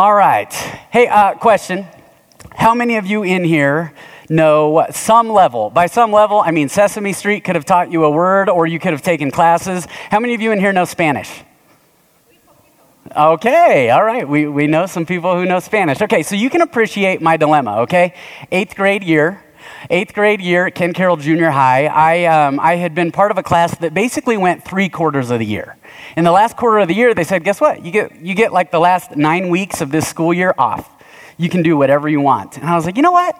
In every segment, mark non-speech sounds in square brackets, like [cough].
All right. Hey, uh, question. How many of you in here know some level? By some level, I mean Sesame Street could have taught you a word or you could have taken classes. How many of you in here know Spanish? Okay, all right. We, we know some people who know Spanish. Okay, so you can appreciate my dilemma, okay? Eighth grade year, eighth grade year at Ken Caryl Junior High, I, um, I had been part of a class that basically went three quarters of the year. In the last quarter of the year, they said, guess what? You get, you get like the last nine weeks of this school year off. You can do whatever you want. And I was like, you know what?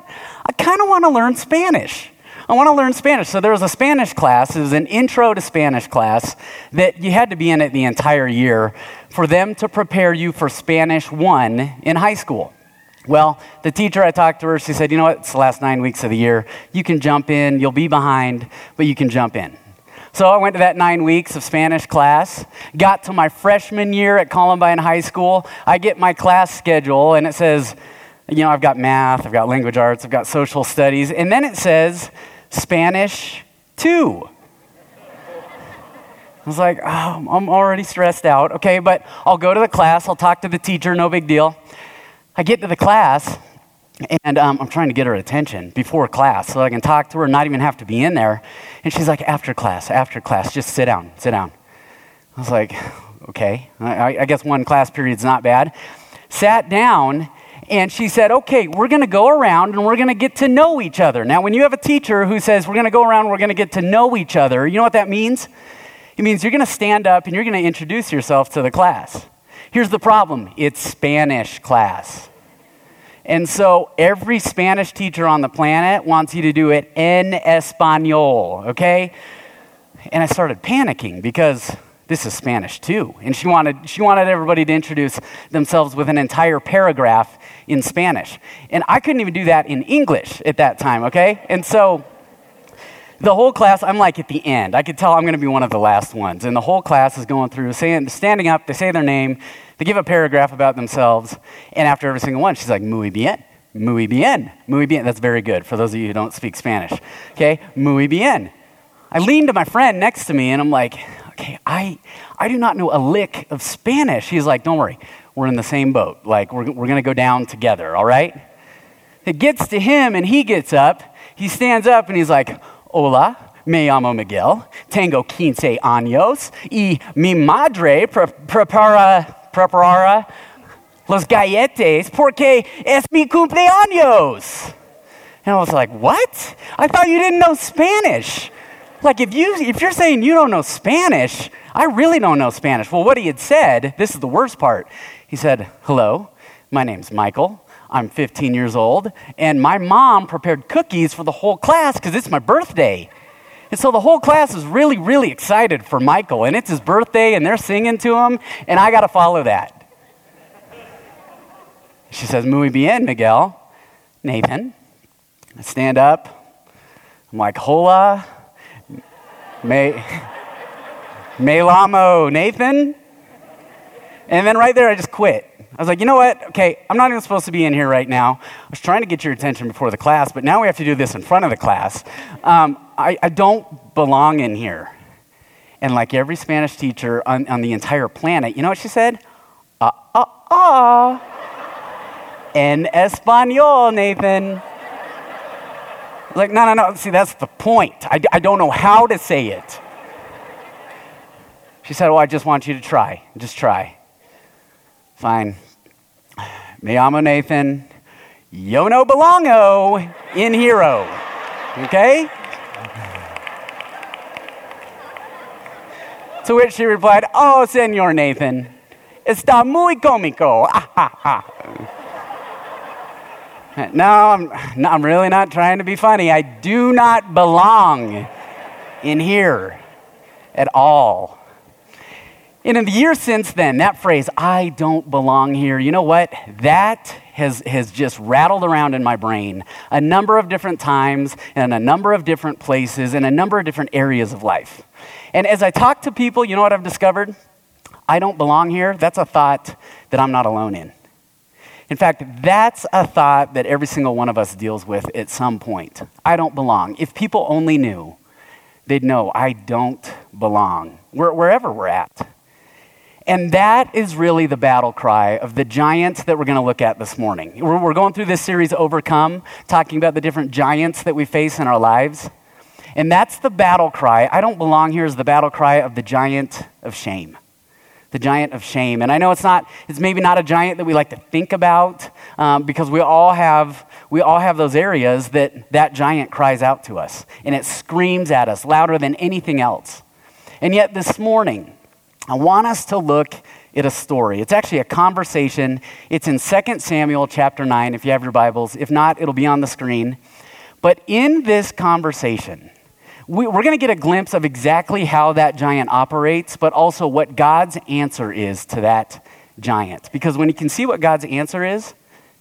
I kind of want to learn Spanish. I want to learn Spanish. So there was a Spanish class, it was an intro to Spanish class that you had to be in it the entire year for them to prepare you for Spanish 1 in high school. Well, the teacher I talked to her, she said, you know what, it's the last nine weeks of the year. You can jump in, you'll be behind, but you can jump in. So I went to that nine weeks of Spanish class, got to my freshman year at Columbine High School. I get my class schedule, and it says, you know, I've got math, I've got language arts, I've got social studies, and then it says Spanish 2. I was like, oh, I'm already stressed out. Okay, but I'll go to the class, I'll talk to the teacher, no big deal. I get to the class, and um, I'm trying to get her attention before class so I can talk to her, and not even have to be in there. And she's like, after class, after class, just sit down, sit down. I was like, okay, I, I guess one class period's not bad. Sat down, and she said, okay, we're going to go around and we're going to get to know each other. Now, when you have a teacher who says, we're going to go around, we're going to get to know each other, you know what that means? It means you're going to stand up and you're going to introduce yourself to the class. Here's the problem it's Spanish class. And so every Spanish teacher on the planet wants you to do it en español, okay? And I started panicking because this is Spanish 2. And she wanted, she wanted everybody to introduce themselves with an entire paragraph in Spanish. And I couldn't even do that in English at that time, okay? And so the whole class, I'm like at the end. I could tell I'm going to be one of the last ones. And the whole class is going through, saying, standing up, they say their name, they give a paragraph about themselves. And after every single one, she's like, muy bien, muy bien, muy bien. That's very good for those of you who don't speak Spanish. Okay, muy bien. I lean to my friend next to me and I'm like, okay, I, I do not know a lick of Spanish. He's like, don't worry, we're in the same boat. Like, we're, we're going to go down together, all right? It gets to him, and he gets up. He stands up and he's like, Hola, me llamo Miguel. Tengo quince años. Y mi madre pre- prepara, preparara los galletes porque es mi cumpleaños. And I was like, what? I thought you didn't know Spanish. Like, if, you, if you're saying you don't know Spanish, I really don't know Spanish. Well, what he had said, this is the worst part. He said, hello, my name's Michael. I'm 15 years old, and my mom prepared cookies for the whole class because it's my birthday. And so the whole class is really, really excited for Michael, and it's his birthday, and they're singing to him, and I got to follow that. She says, Muy bien, Miguel. Nathan. I stand up. I'm like, Hola. Me, me lamo, Nathan. And then right there, I just quit. I was like, you know what? Okay, I'm not even supposed to be in here right now. I was trying to get your attention before the class, but now we have to do this in front of the class. Um, I, I, don't belong in here. And like every Spanish teacher on, on the entire planet, you know what she said? Ah, ah, ah. En español, Nathan. Like, no, no, no. See, that's the point. I, I don't know how to say it. She said, Well, I just want you to try. Just try. Fine. Me llamo Nathan. Yo no belongo in hero. Okay? To which she replied, Oh, Senor Nathan, está muy cómico. [laughs] no, I'm, no, I'm really not trying to be funny. I do not belong in here at all. And in the years since then, that phrase, I don't belong here, you know what? That has, has just rattled around in my brain a number of different times and a number of different places and a number of different areas of life. And as I talk to people, you know what I've discovered? I don't belong here. That's a thought that I'm not alone in. In fact, that's a thought that every single one of us deals with at some point. I don't belong. If people only knew, they'd know I don't belong wherever we're at. And that is really the battle cry of the giants that we're going to look at this morning. We're, going through this series, Overcome, talking about the different giants that we face in our lives. And that's the battle cry. I don't belong here as the battle cry of the giant of shame. The giant of shame. And I know it's not, it's maybe not a giant that we like to think about um, because we all have, we all have those areas that that giant cries out to us and it screams at us louder than anything else. And yet this morning, I want us to look at a story. It's actually a conversation. It's in 2 Samuel chapter 9, if you have your Bibles. If not, it'll be on the screen. But in this conversation, we, are going to get a glimpse of exactly how that giant operates, but also what God's answer is to that giant. Because when you can see what God's answer is,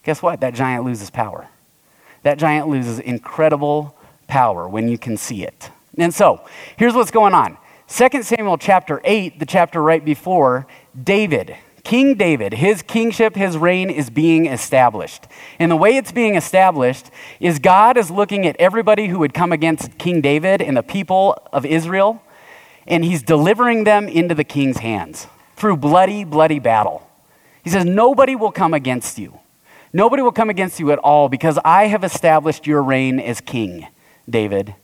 guess what? That giant loses power. That giant loses incredible power when you can see it. And so, here's what's going on. 2 Samuel chapter 8, the chapter right before, David, King David, his kingship, his reign is being established. And the way it's being established is God is looking at everybody who would come against King David and the people of Israel, and he's delivering them into the king's hands through bloody, bloody battle. He says, Nobody will come against you. Nobody will come against you at all because I have established your reign as king, David.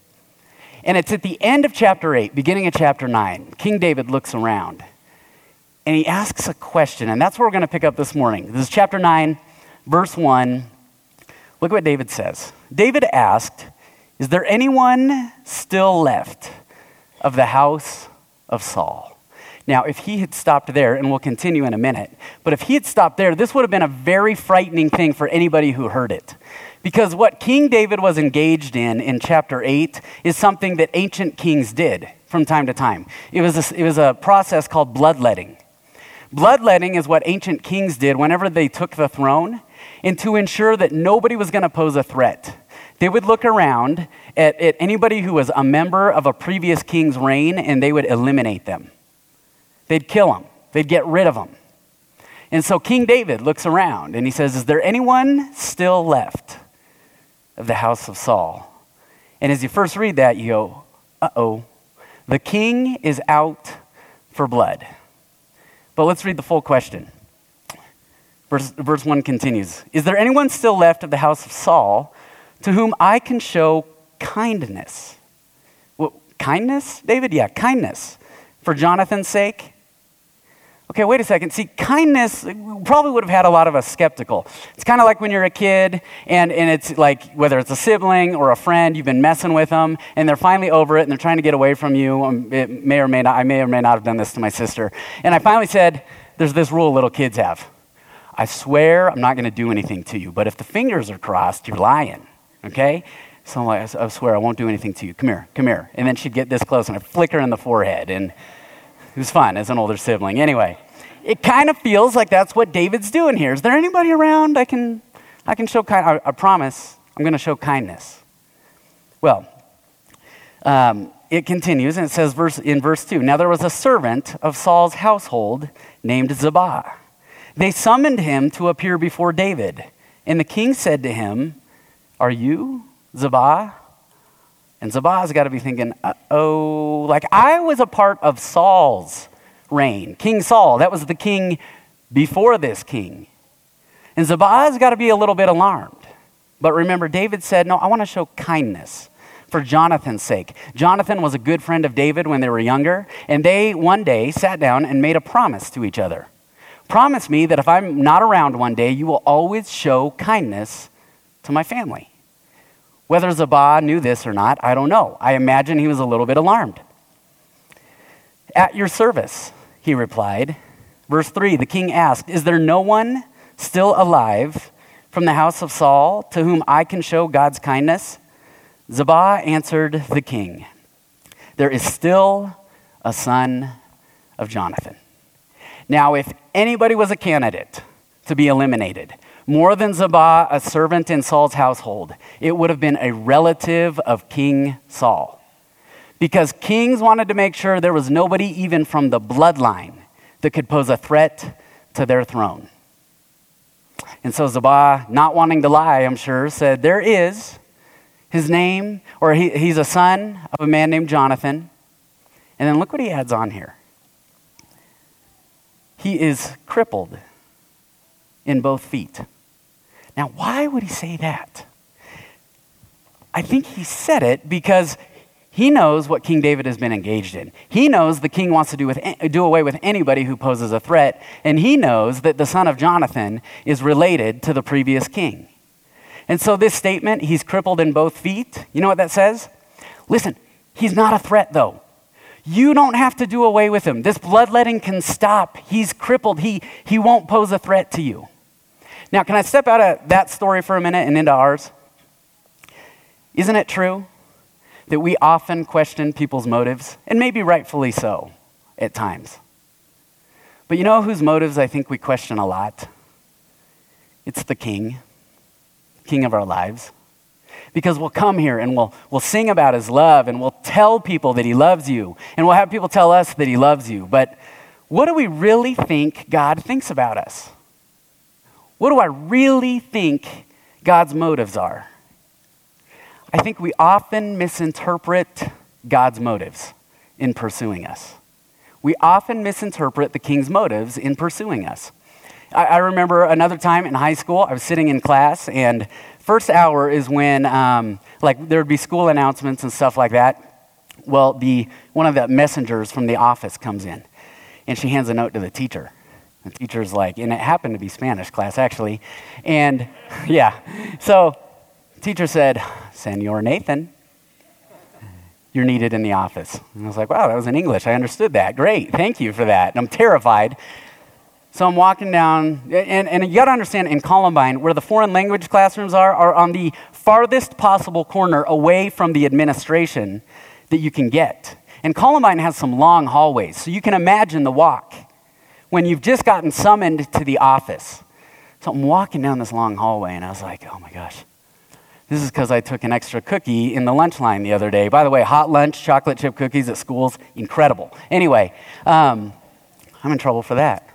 And it's at the end of chapter 8, beginning of chapter 9. King David looks around and he asks a question, and that's where we're going to pick up this morning. This is chapter 9, verse 1. Look at what David says. David asked, Is there anyone still left of the house of Saul? Now, if he had stopped there, and we'll continue in a minute, but if he had stopped there, this would have been a very frightening thing for anybody who heard it. Because what King David was engaged in in chapter 8 is something that ancient kings did from time to time. It was a, it was a process called bloodletting. Bloodletting is what ancient kings did whenever they took the throne, and to ensure that nobody was going to pose a threat. They would look around at, at anybody who was a member of a previous king's reign and they would eliminate them. They'd kill them, they'd get rid of them. And so King David looks around and he says, Is there anyone still left? Of the house of Saul. And as you first read that, you go, uh oh, the king is out for blood. But let's read the full question. Verse, verse 1 continues Is there anyone still left of the house of Saul to whom I can show kindness? Well, kindness, David? Yeah, kindness. For Jonathan's sake? Okay, wait a second. See, kindness probably would have had a lot of us skeptical. It's kind of like when you're a kid and, and it's like whether it's a sibling or a friend, you've been messing with them and they're finally over it and they're trying to get away from you. Um, it may or may not, I may or may not have done this to my sister. And I finally said, There's this rule little kids have. I swear I'm not going to do anything to you, but if the fingers are crossed, you're lying. Okay? So I'm like, I swear I won't do anything to you. Come here, come here. And then she'd get this close and I'd flick her in the forehead. And was fun as an older sibling. Anyway, it kind of feels like that's what David's doing here. Is there anybody around I can, I can show kind? I, I promise I'm going to show kindness. Well, um, it continues and it says verse, in verse 2 Now there was a servant of Saul's household named Ziba. They summoned him to appear before David. And the king said to him, Are you Ziba? And Ziba's got to be thinking, oh, like I was a part of Saul's reign. King Saul, that was the king before this king. And Ziba's got to be a little bit alarmed. But remember, David said, No, I want to show kindness for Jonathan's sake. Jonathan was a good friend of David when they were younger, and they one day sat down and made a promise to each other. Promise me that if I'm not around one day, you will always show kindness to my family. Whether Ziba knew this or not, I don't know. I imagine he was a little bit alarmed. At your service, he replied. Verse 3 the king asked, Is there no one still alive from the house of Saul to whom I can show God's kindness? Ziba answered the king, There is still a son of Jonathan. Now, if anybody was a candidate to be eliminated, more than Ziba, a servant in Saul's household, it would have been a relative of King Saul. Because kings wanted to make sure there was nobody, even from the bloodline, that could pose a threat to their throne. And so Ziba, not wanting to lie, I'm sure, said, There is his name, or he, he's a son of a man named Jonathan. And then look what he adds on here he is crippled in both feet. Now, why would he say that? I think he said it because he knows what King David has been engaged in. He knows the king wants to do, with, do away with anybody who poses a threat, and he knows that the son of Jonathan is related to the previous king. And so, this statement, he's crippled in both feet, you know what that says? Listen, he's not a threat, though. You don't have to do away with him. This bloodletting can stop. He's crippled. He, he won't pose a threat to you. Now, can I step out of that story for a minute and into ours? Isn't it true that we often question people's motives, and maybe rightfully so at times? But you know whose motives I think we question a lot? It's the king, king of our lives. Because we'll come here and we'll, we'll sing about his love and we'll tell people that he loves you and we'll have people tell us that he loves you. But what do we really think God thinks about us? What do I really think God's motives are? I think we often misinterpret God's motives in pursuing us. We often misinterpret the king's motives in pursuing us. I, I remember another time in high school, I was sitting in class, and first hour is when, um, like, there would be school announcements and stuff like that. Well, the, one of the messengers from the office comes in, and she hands a note to the teacher. The teacher's like, and it happened to be Spanish class actually. And [laughs] yeah, so teacher said, Senor Nathan, you're needed in the office. And I was like, wow, that was in English. I understood that. Great. Thank you for that. And I'm terrified. So I'm walking down, and, and you got to understand in Columbine, where the foreign language classrooms are, are on the farthest possible corner away from the administration that you can get. And Columbine has some long hallways, so you can imagine the walk when you've just gotten summoned to the office. So I'm walking down this long hallway, and I was like, oh my gosh. This is because I took an extra cookie in the lunch line the other day. By the way, hot lunch, chocolate chip cookies at schools, incredible. Anyway, um, I'm in trouble for that.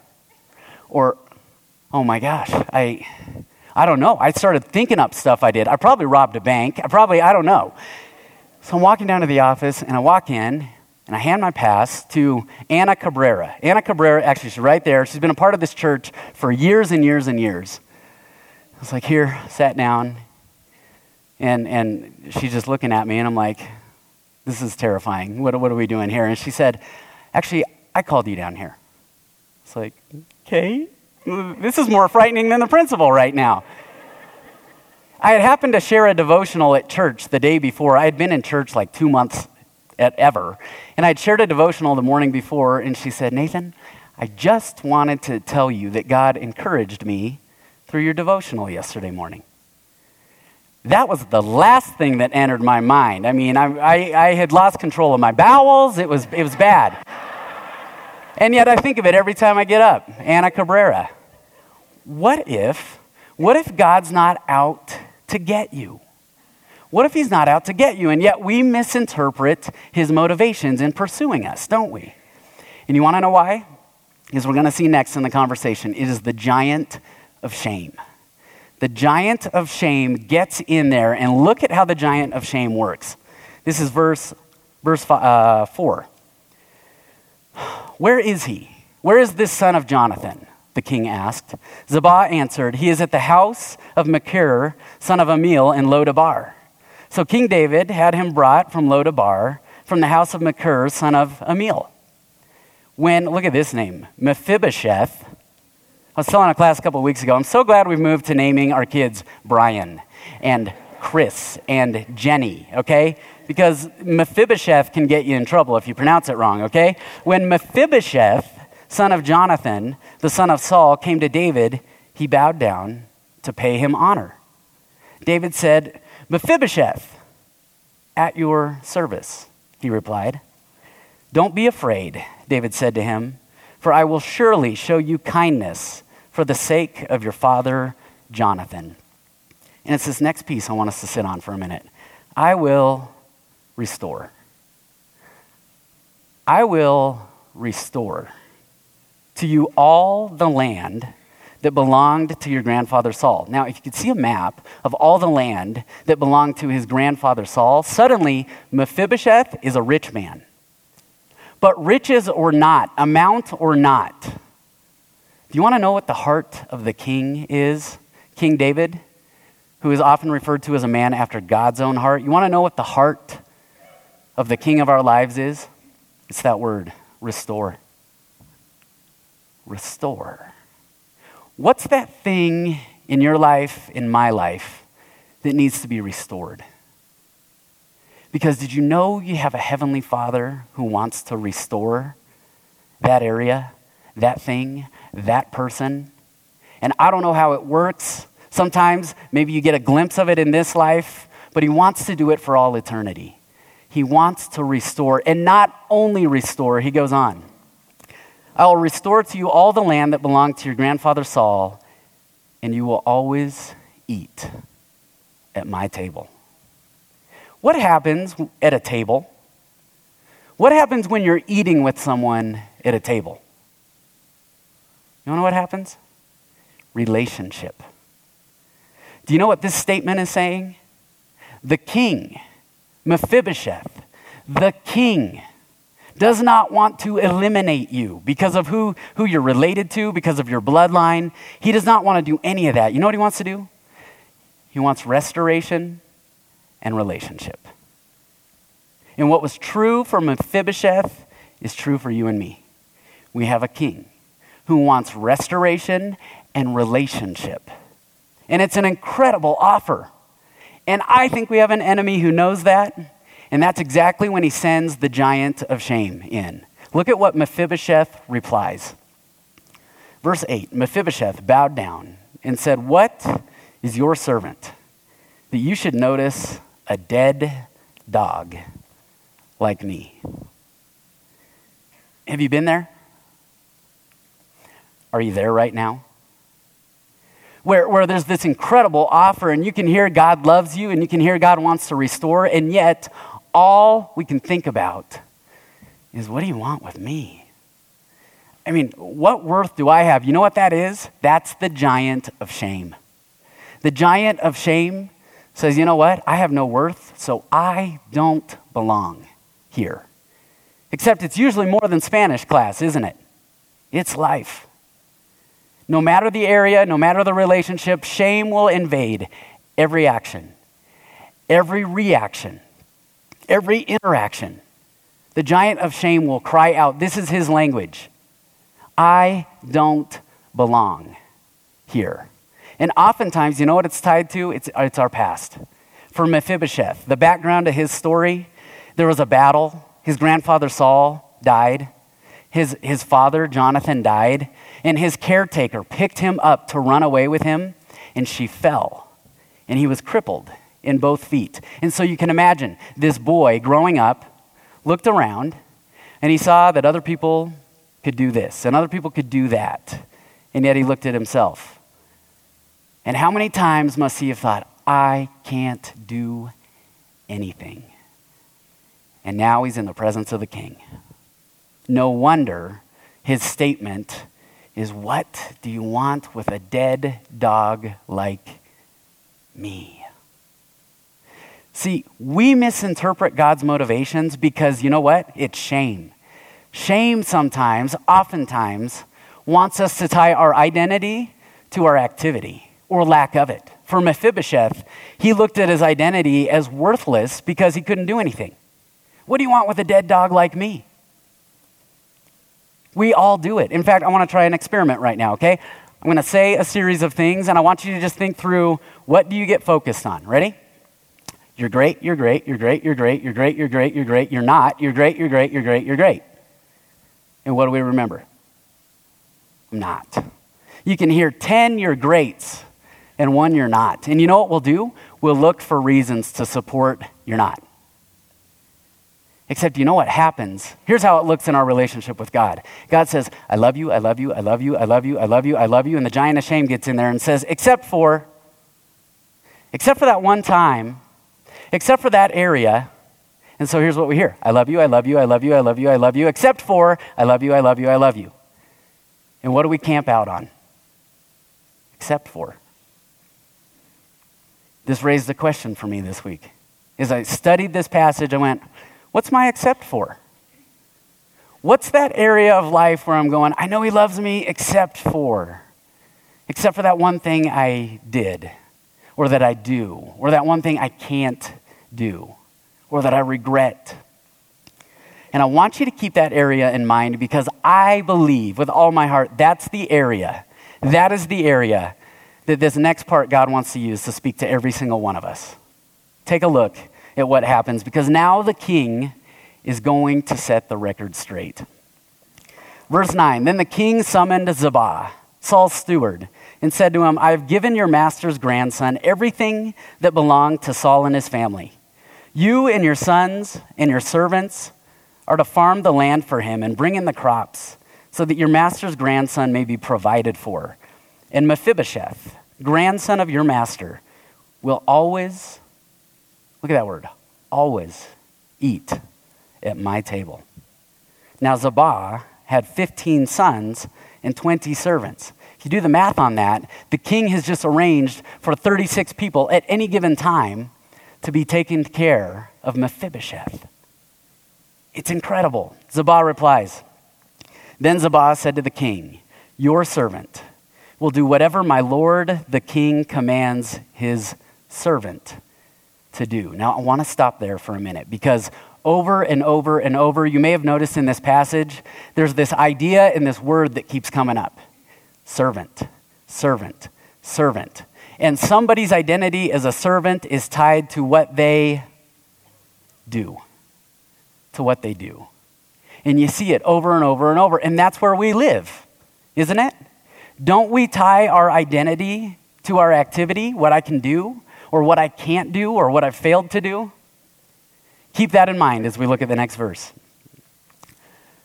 Or, oh my gosh, I, I don't know. I started thinking up stuff I did. I probably robbed a bank. I probably, I don't know. So I'm walking down to the office, and I walk in, and I hand my pass to Anna Cabrera. Anna Cabrera, actually, she's right there. She's been a part of this church for years and years and years. I was like, here, sat down, and, and she's just looking at me, and I'm like, this is terrifying. What, what are we doing here? And she said, actually, I called you down here. It's like, okay, this is more frightening than the principal right now. I had happened to share a devotional at church the day before. I had been in church like two months at ever. And I'd shared a devotional the morning before, and she said, Nathan, I just wanted to tell you that God encouraged me through your devotional yesterday morning. That was the last thing that entered my mind. I mean, I, I, I had lost control of my bowels. It was, it was bad. and yet I think of it every time I get up. Anna Cabrera. What if, what if God's not out to get you? What if he's not out to get you? And yet we misinterpret his motivations in pursuing us, don't we? And you want to know why? Because we're going to see next in the conversation. It is the giant of shame. The giant of shame gets in there, and look at how the giant of shame works. This is verse, verse uh, 4. Where is he? Where is this son of Jonathan? The king asked. Ziba answered, He is at the house of Machir, son of Ammiel, in Lodabar. So King David had him brought from Lodabar, from the house of Machir, son of Ammiel. When, look at this name, Mephibosheth. I was telling a class a couple weeks ago, I'm so glad we've moved to naming our kids Brian and Chris and Jenny, okay? Because Mephibosheth can get you in trouble if you pronounce it wrong, okay? When Mephibosheth, son of Jonathan, the son of Saul, came to David, he bowed down to pay him honor. David said, Mephibosheth, at your service, he replied. Don't be afraid, David said to him, for I will surely show you kindness for the sake of your father Jonathan. And it's this next piece I want us to sit on for a minute. I will restore. I will restore to you all the land that belonged to your grandfather Saul. Now, if you could see a map of all the land that belonged to his grandfather Saul, suddenly Mephibosheth is a rich man. But riches or not, amount or not, Do you want to know what the heart of the king is? King David, who is often referred to as a man after God's own heart. You want to know what the heart of the king of our lives is? It's that word, restore. Restore. What's that thing in your life, in my life, that needs to be restored? Because did you know you have a heavenly father who wants to restore that area, that thing, that person? And I don't know how it works. Sometimes maybe you get a glimpse of it in this life, but he wants to do it for all eternity. He wants to restore, and not only restore, he goes on. I will restore to you all the land that belonged to your grandfather Saul, and you will always eat at my table. What happens at a table? What happens when you're eating with someone at a table? You know what happens? Relationship. Do you know what this statement is saying? The king, Mephibosheth, the king, does not want to eliminate you because of who, who you're related to, because of your bloodline. He does not want to do any of that. You know what he wants to do? He wants restoration and relationship. And what was true for Mephibosheth is true for you and me. We have a king who wants restoration and relationship. And it's an incredible offer. And I think we have an enemy who knows that. And that's exactly when he sends the giant of shame in. Look at what Mephibosheth replies. Verse 8 Mephibosheth bowed down and said, What is your servant that you should notice a dead dog like me. Have you been there? Are you there right now? Where, where there's this incredible offer, and you can hear God loves you, and you can hear God wants to restore, and yet all we can think about is what do you want with me? I mean, what worth do I have? You know what that is? That's the giant of shame. The giant of shame says, you know what? I have no worth, so I don't belong here. Except it's usually more than Spanish class, isn't it? It's life. No matter the area, no matter the relationship, shame will invade every action, every reaction, every interaction. The giant of shame will cry out. This is his language I don't belong here. And oftentimes, you know what it's tied to? It's, it's our past. For Mephibosheth, the background to his story, there was a battle. His grandfather Saul died. His, his father, Jonathan, died. And his caretaker picked him up to run away with him, and she fell. And he was crippled in both feet. And so you can imagine this boy growing up looked around, and he saw that other people could do this, and other people could do that. And yet he looked at himself and how many times must he have thought, I can't do anything? And now he's in the presence of the king. No wonder his statement is, What do you want with a dead dog like me? See, we misinterpret God's motivations because you know what? It's shame. Shame sometimes, oftentimes, wants us to tie our identity to our activity or lack of it. For Mephibosheth, he looked at his identity as worthless because he couldn't do anything. What do you want with a dead dog like me? We all do it. In fact, I want to try an experiment right now, okay? I'm going to say a series of things, and I want you to just think through what do you get focused on? Ready? You're great, you're great, you're great, you're great, you're great, you're great, you're great, you're not, you're great, you're great, you're great, you're great. And what do we remember? I'm not. You can hear 10 you're greats and one you're not. And you know what we'll do? We'll look for reasons to support you're not. Except you know what happens? Here's how it looks in our relationship with God. God says, I love you, I love you, I love you, I love you, I love you, I love you. And the giant of shame gets in there and says, except for, except for that one time, except for that area. And so here's what we hear I love you, I love you, I love you, I love you, I love you, except for, I love you, I love you, I love you. And what do we camp out on? Except for. This raised a question for me this week. As I studied this passage, I went, What's my except for? What's that area of life where I'm going, I know he loves me except for, except for that one thing I did, or that I do, or that one thing I can't do, or that I regret? And I want you to keep that area in mind because I believe with all my heart that's the area, that is the area that this next part God wants to use to speak to every single one of us. Take a look at what happens because now the king is going to set the record straight. Verse 9 Then the king summoned Ziba, Saul's steward, and said to him, I have given your master's grandson everything that belonged to Saul and his family. You and your sons and your servants are to farm the land for him and bring in the crops, so that your master's grandson may be provided for. And Mephibosheth, grandson of your master, will always, look at that word, always eat at my table. Now, Ziba had 15 sons and 20 servants. If you do the math on that, the king has just arranged for 36 people at any given time to be taken care of Mephibosheth. It's incredible. Ziba replies. Then Ziba said to the king, Your servant will do whatever my lord the king commands his servant to do. Now, I want to stop there for a minute because over and over and over, you may have noticed in this passage, there's this idea in this word that keeps coming up servant, servant, servant. And somebody's identity as a servant is tied to what they do. To what they do. And you see it over and over and over. And that's where we live, isn't it? Don't we tie our identity to our activity, what I can do, or what I can't do, or what I've failed to do? Keep that in mind as we look at the next verse.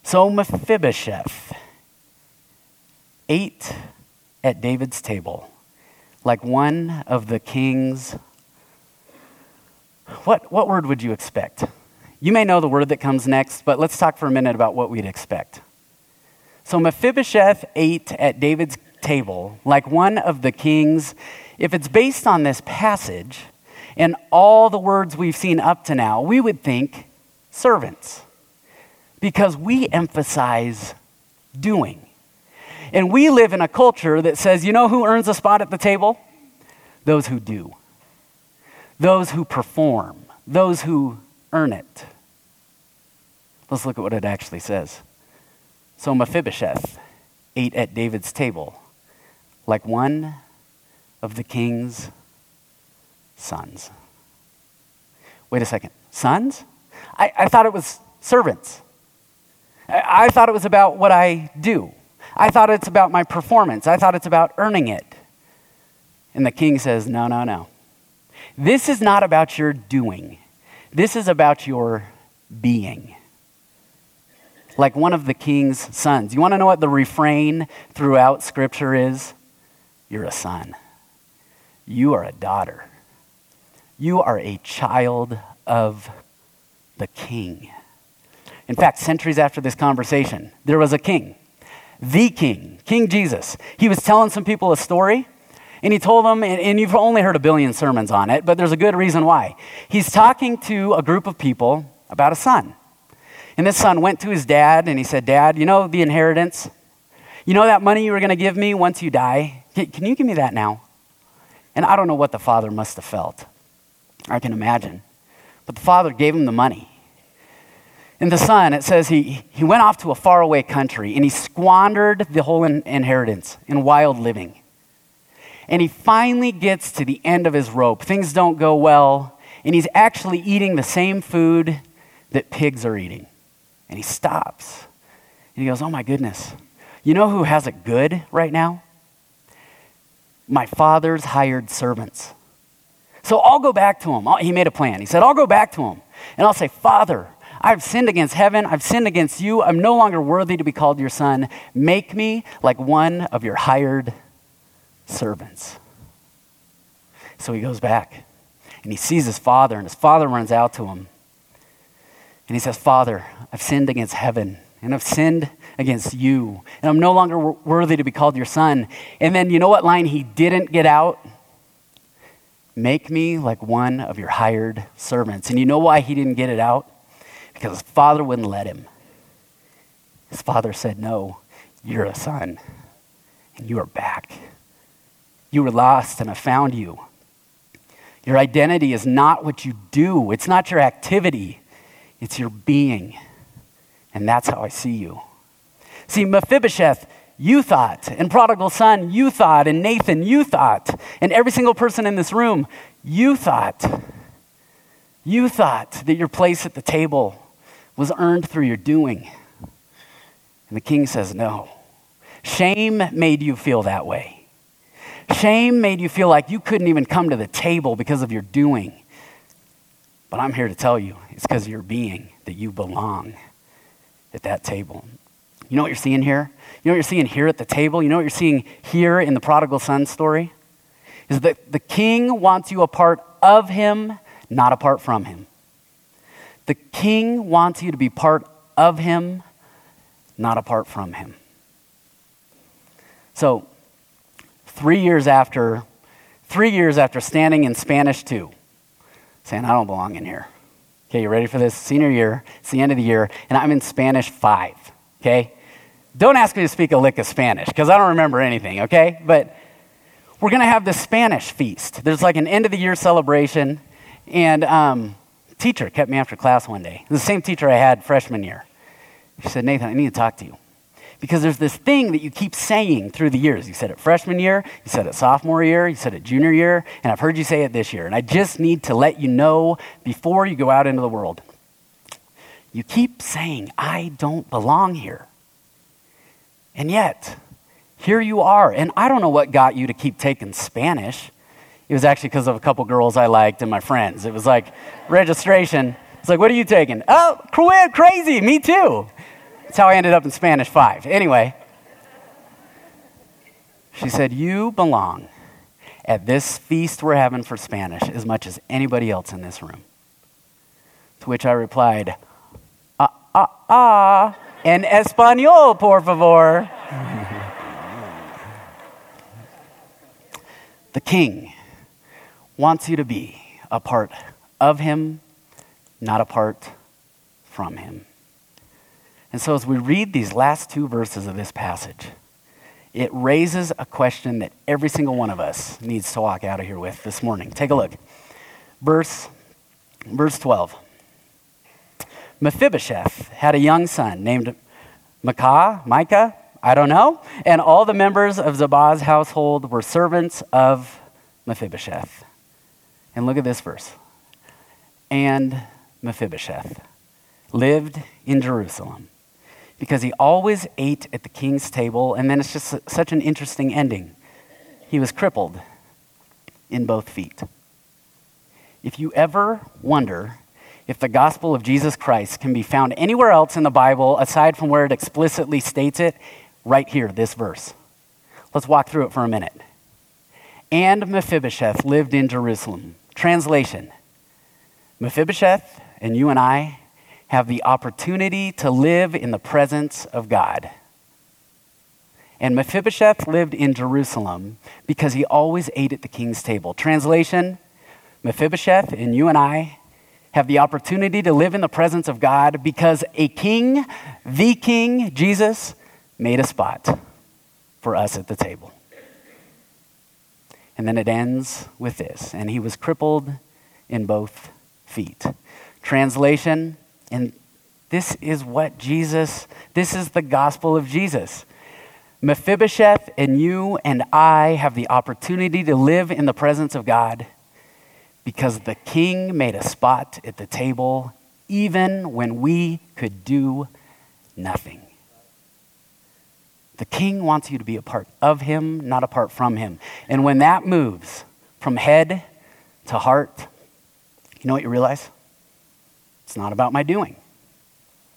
So Mephibosheth ate at David's table like one of the king's. What, what word would you expect? You may know the word that comes next, but let's talk for a minute about what we'd expect. So Mephibosheth ate at David's table like one of the kings. If it's based on this passage, and all the words we've seen up to now, we would think servants because we emphasize doing. And we live in a culture that says, you know who earns a spot at the table? Those who do, those who perform, those who earn it. Let's look at what it actually says. So Mephibosheth ate at David's table like one of the king's sons. Wait a second. Sons? I, I thought it was servants. I, I thought it was about what I do. I thought it's about my performance. I thought it's about earning it. And the king says, No, no, no. This is not about your doing, this is about your being. Like one of the king's sons. You want to know what the refrain throughout Scripture is? You're a son. You are a daughter. You are a child of the king. In fact, centuries after this conversation, there was a king, the king, King Jesus. He was telling some people a story, and he told them, and, you've only heard a billion sermons on it, but there's a good reason why. He's talking to a group of people about a son. And this son went to his dad and he said, Dad, you know the inheritance? You know that money you were going to give me once you die? Can you give me that now? And I don't know what the father must have felt. I can imagine. But the father gave him the money. And the son, it says he, he went off to a faraway country and he squandered the whole in, inheritance in wild living. And he finally gets to the end of his rope. Things don't go well, and he's actually eating the same food that pigs are eating. And he stops. And he goes, Oh my goodness. You know who has it good right now? My father's hired servants. So I'll go back to him. He made a plan. He said, I'll go back to him and I'll say, Father, I've sinned against heaven. I've sinned against you. I'm no longer worthy to be called your son. Make me like one of your hired servants. So he goes back and he sees his father, and his father runs out to him. And he says, Father, I've sinned against heaven, and I've sinned against you, and I'm no longer worthy to be called your son. And then you know what line he didn't get out? Make me like one of your hired servants. And you know why he didn't get it out? Because his father wouldn't let him. His father said, No, you're a son, and you are back. You were lost, and I found you. Your identity is not what you do, it's not your activity, it's your being. And that's how I see you. See, Mephibosheth, you thought, and prodigal son, you thought, and Nathan, you thought, and every single person in this room, you thought. You thought that your place at the table was earned through your doing. And the king says, No. Shame made you feel that way. Shame made you feel like you couldn't even come to the table because of your doing. But I'm here to tell you it's because of your being that you belong at that table. You know what you're seeing here? You know what you're seeing here at the table? You know what you're seeing here in the prodigal son story? Is that the king wants you a part of him, not apart from him. The king wants you to be part of him, not apart from him. So, three years after, three years after standing in Spanish 2, saying, I don't belong in here. Okay, you ready for this? Senior year, it's the end of the year, and I'm in Spanish 5. Okay? Don't ask me to speak a lick of Spanish, because I don't remember anything, okay? But we're going to have the Spanish feast. There's like an end of the year celebration, and um, teacher kept me after class one day. The same teacher I had freshman year. She said, Nathan, I need to talk to you. Because there's this thing that you keep saying through the years. You said it freshman year, you said it sophomore year, you said it junior year, and I've heard you say it this year. And I just need to let you know before you go out into the world. You keep saying, I don't belong here. And yet, here you are. And I don't know what got you to keep taking Spanish. It was actually because of a couple girls I liked and my friends. It was like registration. It's like, what are you taking? Oh, crazy, me too. That's how I ended up in Spanish 5. Anyway, she said, You belong at this feast we're having for Spanish as much as anybody else in this room. To which I replied, Ah, ah, ah, en español, por favor. [laughs] the king wants you to be a part of him, not apart from him. And so, as we read these last two verses of this passage, it raises a question that every single one of us needs to walk out of here with this morning. Take a look. Verse, verse 12. Mephibosheth had a young son named Micah, Micah, I don't know, and all the members of Ziba's household were servants of Mephibosheth. And look at this verse. And Mephibosheth lived in Jerusalem because he always ate at the king's table, and then it's just such an interesting ending. He was crippled in both feet. If you ever wonder if the gospel of Jesus Christ can be found anywhere else in the Bible aside from where it explicitly states it, right here, this verse. Let's walk through it for a minute. And Mephibosheth lived in Jerusalem. Translation Mephibosheth and you and I have the opportunity to live in the presence of God. And Mephibosheth lived in Jerusalem because he always ate at the king's table. Translation Mephibosheth and you and I have the opportunity to live in the presence of God because a king, the king, Jesus, made a spot for us at the table. And then it ends with this and he was crippled in both feet. Translation, and this is what Jesus, this is the gospel of Jesus. Mephibosheth and you and I have the opportunity to live in the presence of God because the king made a spot at the table even when we could do nothing. The king wants you to be a part of him, not apart from him. And when that moves from head to heart, you know what you realize? It's not about my doing,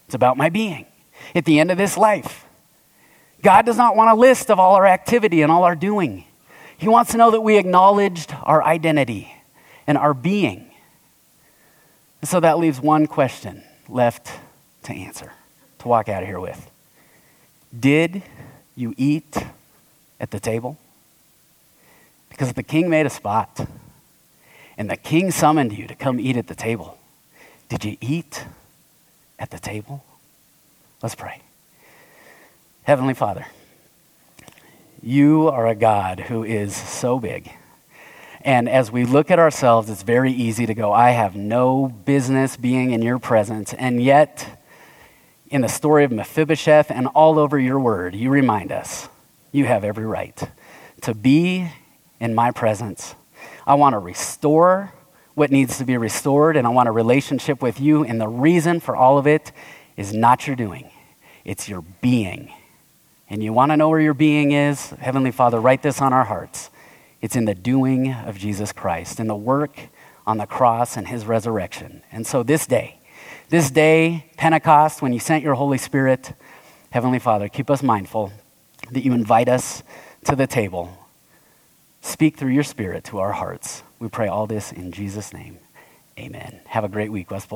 it's about my being. At the end of this life, God does not want a list of all our activity and all our doing. He wants to know that we acknowledged our identity and our being. And so that leaves one question left to answer, to walk out of here with. Did you eat at the table? Because the king made a spot and the king summoned you to come eat at the table. Did you eat at the table? Let's pray. Heavenly Father, you are a God who is so big. And as we look at ourselves, it's very easy to go, I have no business being in your presence. And yet, in the story of Mephibosheth and all over your word, you remind us you have every right to be in my presence. I want to restore what needs to be restored, and I want a relationship with you. And the reason for all of it is not your doing, it's your being. And you want to know where your being is? Heavenly Father, write this on our hearts. It's in the doing of Jesus Christ, in the work on the cross and his resurrection. And so this day, this day, Pentecost, when you sent your Holy Spirit, Heavenly Father, keep us mindful that you invite us to the table. Speak through your Spirit to our hearts. We pray all this in Jesus' name. Amen. Have a great week, West.